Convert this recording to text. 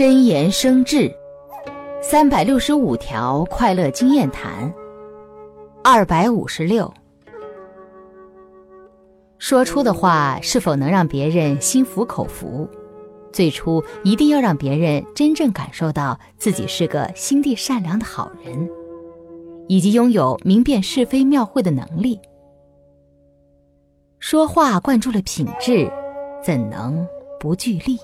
真言生智三百六十五条快乐经验谈二百五十六。说出的话是否能让别人心服口服？最初一定要让别人真正感受到自己是个心地善良的好人以及拥有明辨是非妙慧的能力。说话灌注了品质怎能不聚力？